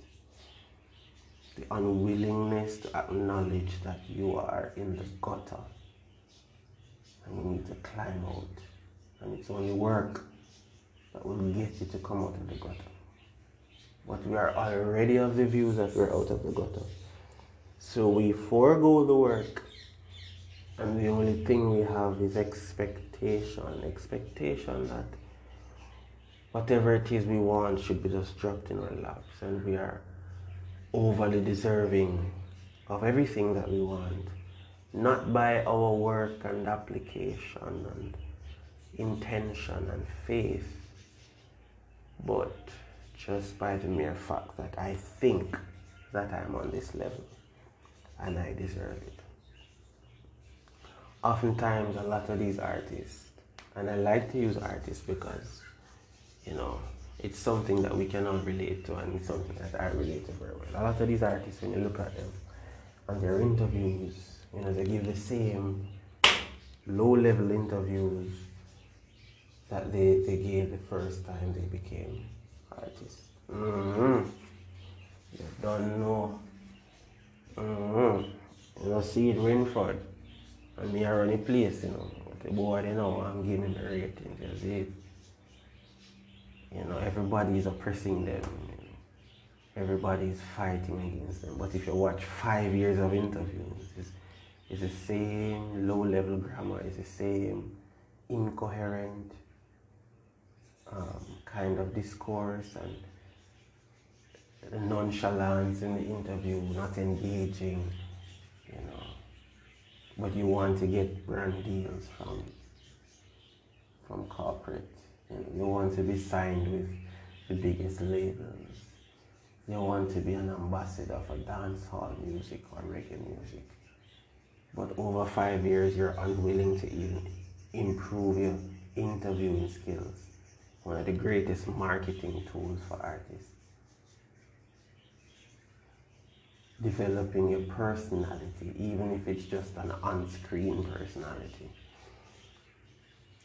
The unwillingness to acknowledge that you are in the gutter and you need to climb out. And it's only work that will get you to come out of the gutter. But we are already of the view that we're out of the gutter. So we forego the work, and the only thing we have is expectation. Expectation that whatever it is we want should be just dropped in our laps, and we are overly deserving of everything that we want, not by our work and application and intention and faith, but just by the mere fact that I think that I'm on this level and I deserve it. Oftentimes, a lot of these artists, and I like to use artists because, you know, it's something that we can all relate to and it's something that I relate to very well. A lot of these artists, when you look at them and their interviews, you know, they give the same low level interviews that they, they gave the first time they became artists. Mm-hmm. You don't know. Mm-hmm. You know, see it Winford. And me are on a place, you know. The boy, you know, I'm giving the ratings. You see it. You know, everybody is oppressing them. Everybody is fighting against them. But if you watch five years of interviews, it's, it's the same low level grammar, it's the same incoherent um, kind of discourse and nonchalance in the interview, not engaging, you know. But you want to get brand deals from from corporate. You, want to be signed with the biggest labels. You want to be an ambassador for dancehall music or reggae music. But over five years, you're unwilling to even improve your interviewing skills. One of the greatest marketing tools for artists. Developing your personality, even if it's just an on-screen personality.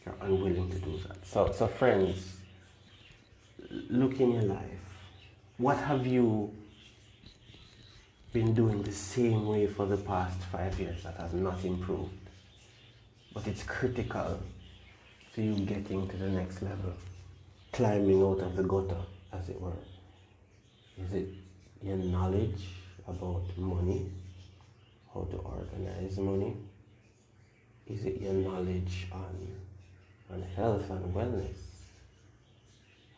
You're unwilling to do that. So, so friends, look in your life. What have you been doing the same way for the past five years that has not improved? But it's critical to you getting to the next level, climbing out of the gutter, as it were. Is it your knowledge about money, how to organize money? Is it your knowledge on on health and wellness,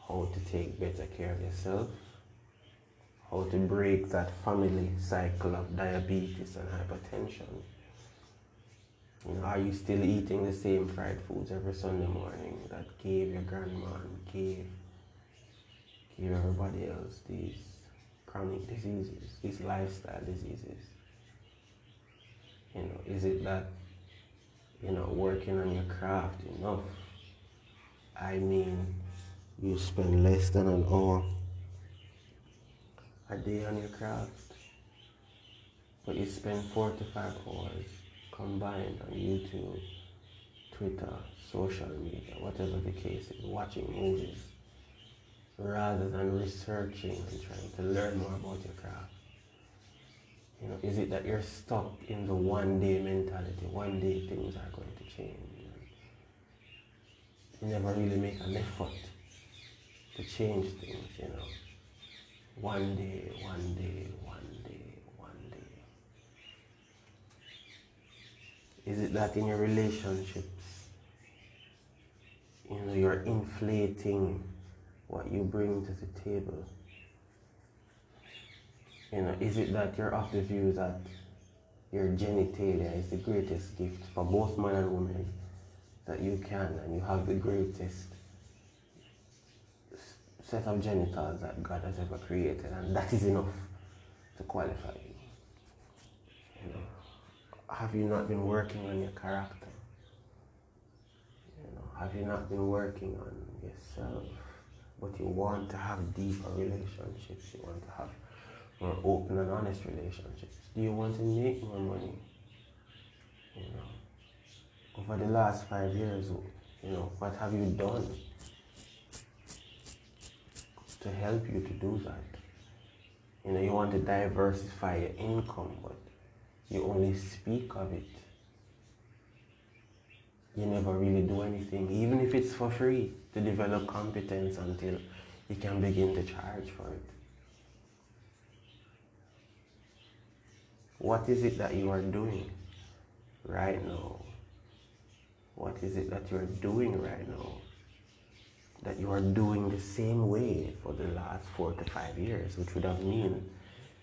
how to take better care of yourself, how to break that family cycle of diabetes and hypertension. Are you still eating the same fried foods every Sunday morning that gave your grandma and gave, gave everybody else these chronic diseases, these lifestyle diseases? You know, is it that you know, working on your craft enough. I mean, you spend less than an hour a day on your craft, but you spend four to five hours combined on YouTube, Twitter, social media, whatever the case is, watching movies, rather than researching and trying to learn more about your craft. You know, is it that you're stuck in the one day mentality? One day things are going to change. You never really make an effort to change things, you know. One day, one day, one day, one day. Is it that in your relationships, you know, you're inflating what you bring to the table? You know, is it that you're of the view that your genitalia is the greatest gift for both man and woman that you can and you have the greatest set of genitals that God has ever created and that is enough to qualify you. You know, have you not been working on your character? You know, have you not been working on yourself? But you want to have deeper relationships, you want to have more open and honest relationships? Do you want to make more money? You know, over the last five years, you know, what have you done to help you to do that? You know, you want to diversify your income, but you only speak of it. You never really do anything, even if it's for free, to develop competence until you can begin to charge for it. What is it that you are doing right now? What is it that you are doing right now that you are doing the same way for the last four to five years, which would have mean,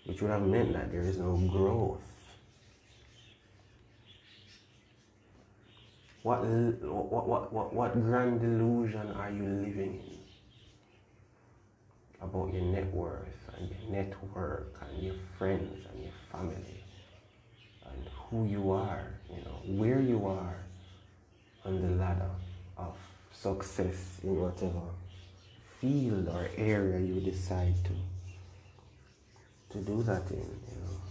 which would have meant that there is no growth. What, what, what, what, grand delusion are you living in about your net worth and your network and your friends and your family? And who you are, you know, where you are on the ladder of success in whatever field or area you decide to to do that in, you know.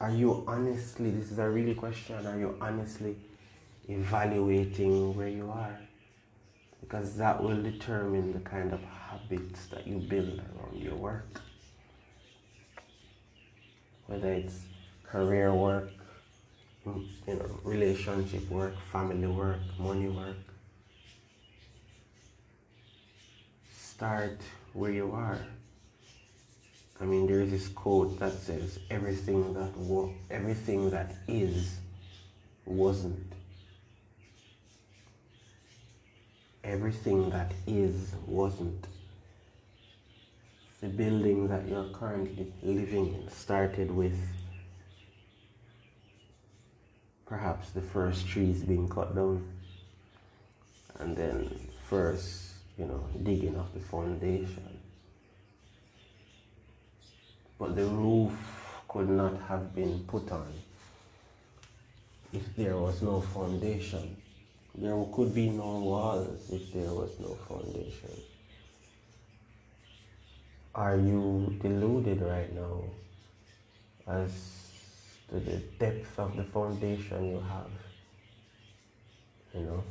Are you honestly, this is a really question, are you honestly evaluating where you are? Because that will determine the kind of habits that you build around your work. Whether it's career work, mm, you know, relationship work, family work, money work. Start where you are. I mean, there is this quote that says, "Everything that wa- everything that is, wasn't. Everything that is wasn't." The building that you're currently living in started with perhaps the first trees being cut down and then first, you know, digging off the foundation. But the roof could not have been put on if there was no foundation. There could be no walls if there was no foundation. Are you deluded right now as to the depth of the foundation you have. You know,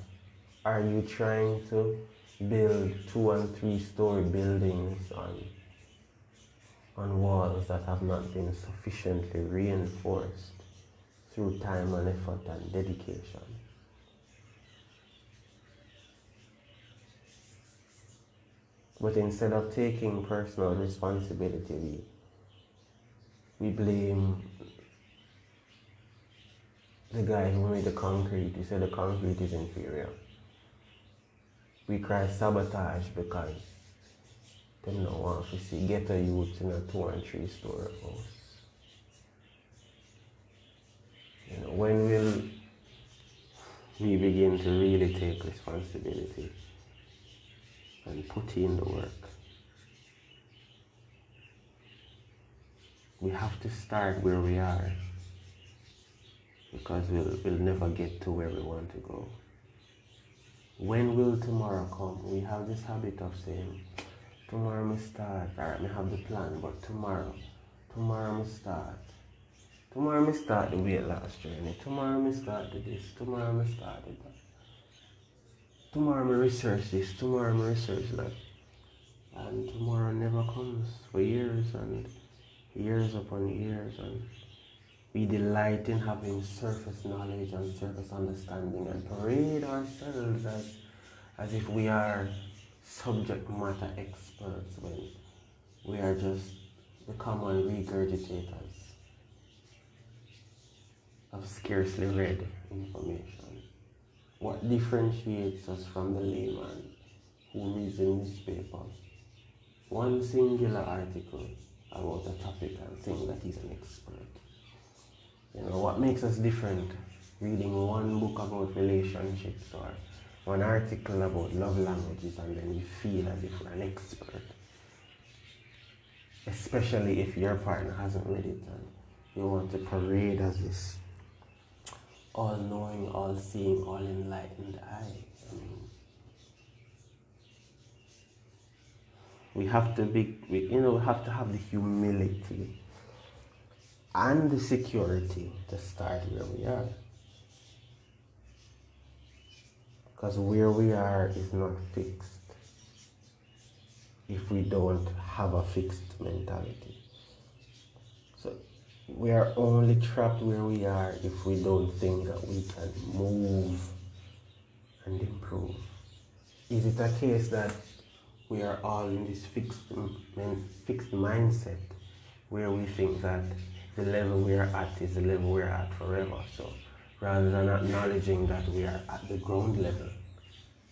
are you trying to build two and three story buildings on on walls that have not been sufficiently reinforced through time and effort and dedication? But instead of taking personal responsibility, we, we blame the guy who made the concrete, We say the concrete is inferior. We cry sabotage because them no want to see ghetto youths in a two and three story house. You know, when will we begin to really take responsibility and put in the work? We have to start where we are because we'll, we'll never get to where we want to go. When will tomorrow come? We have this habit of saying, tomorrow we start, alright, we have the plan, but tomorrow, tomorrow we start. Tomorrow we start the weight loss journey. Tomorrow we start the this. Tomorrow we start the that. Tomorrow we research this. Tomorrow we research that. And tomorrow never comes for years and years upon years and We delight in having surface knowledge and surface understanding and parade ourselves as, as if we are subject matter experts when we are just the common regurgitators of scarcely read information. What differentiates us from the layman who reads a newspaper? One singular article about a topic and think that he's an expert. You know, what makes us different? Reading one book about relationships or one article about love languages and then we feel as if we're an expert. Especially if your partner hasn't read it and you want to parade as this all knowing, all seeing, all enlightened eye. I mean, we have to be, we, you know, we have to have the humility and the security to start where we are. Because where we are is not fixed if we don't have a fixed mentality. We are only trapped where we are if we don't think that we can move and improve. Is it a case that we are all in this fixed, fixed mindset where we think that the level we are at is the level we are at forever. So rather than acknowledging that we are at the ground level,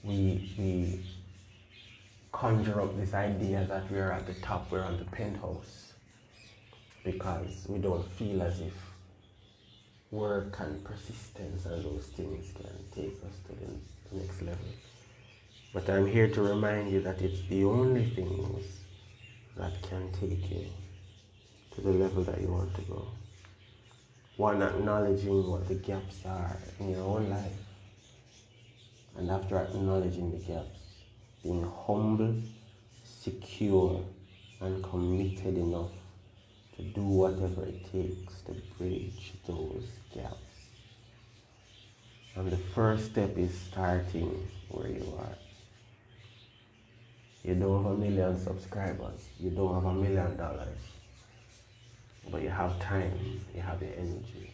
we, we conjure up this idea that we are at the top, we're on the penthouse, because we don't feel as if work and persistence and those things can take us to the next level. But I'm here to remind you that it's the only things that can take you to the level that you want to go. One, acknowledging what the gaps are in your own life. And after acknowledging the gaps, being humble, secure, and committed enough to do whatever it takes to bridge those gaps. And the first step is starting where you are. You don't have a million subscribers. You don't have a million dollars. But you have time, you have your energy.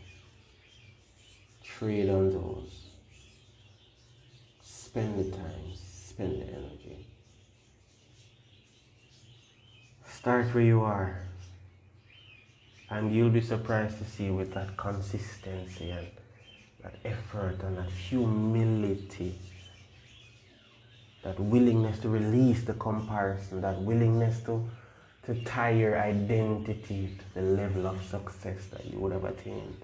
Trade on those. Spend the time, spend the energy. Start where you are. And you'll be surprised to see with that consistency and that effort and that humility, that willingness to release the comparison, that willingness to to tie your identity to the level of success that you would have attained.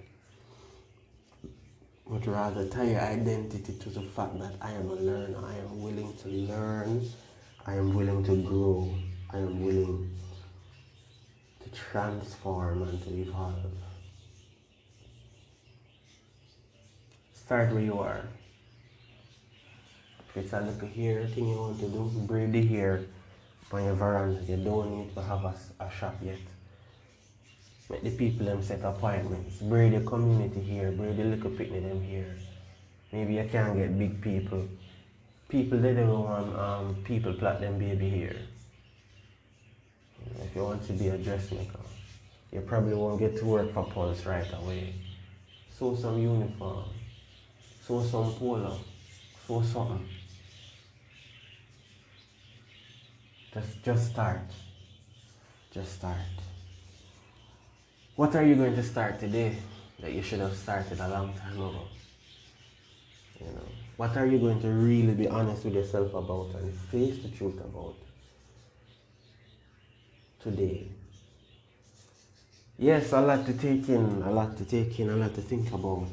But rather tie your identity to the fact that I am a learner, I am willing to learn, I am willing to grow, I am willing transform and evolve. Start where you are. If it's a little hair thing you want to do, braid the hair on your veranda. You don't need to have a, a shop yet. Make the people them set appointments. Bring the community here. Bring the little picnic them here. Maybe you can't get big people. People they don't want um, people plot them baby here. If you want to be a dressmaker, you probably won't get to work for Pulse right away. Sew some uniform. Sew some polo. Sew something. Just, just start. Just start. What are you going to start today that you should have started a long time ago? You know, what are you going to really be honest with yourself about and face the truth about today? Yes, a lot to take in, a lot to take in, a lot to think about.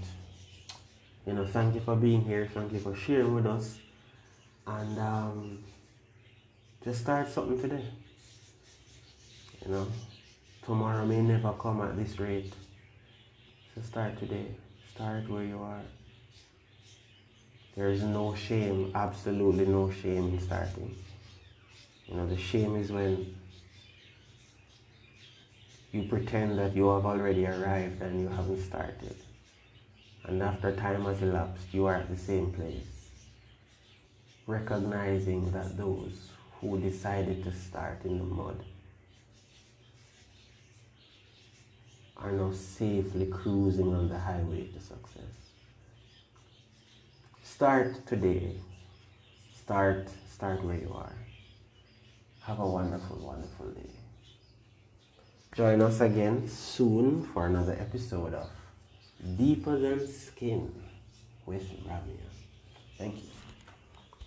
You know, thank you for being here. Thank you for sharing with us. And um, just start something today. You know, tomorrow may never come at this rate. So start today. Start where you are. There is no shame, absolutely no shame in starting. You know, the shame is when you pretend that you have already arrived and you haven't started. And after time has elapsed, you are at the same place. Recognizing that those who decided to start in the mud are now safely cruising on the highway to success. Start today. Start, start where you are. Have a wonderful, wonderful day. Join us again soon for another episode of Deeper Than Skin with Ramya. Thank you.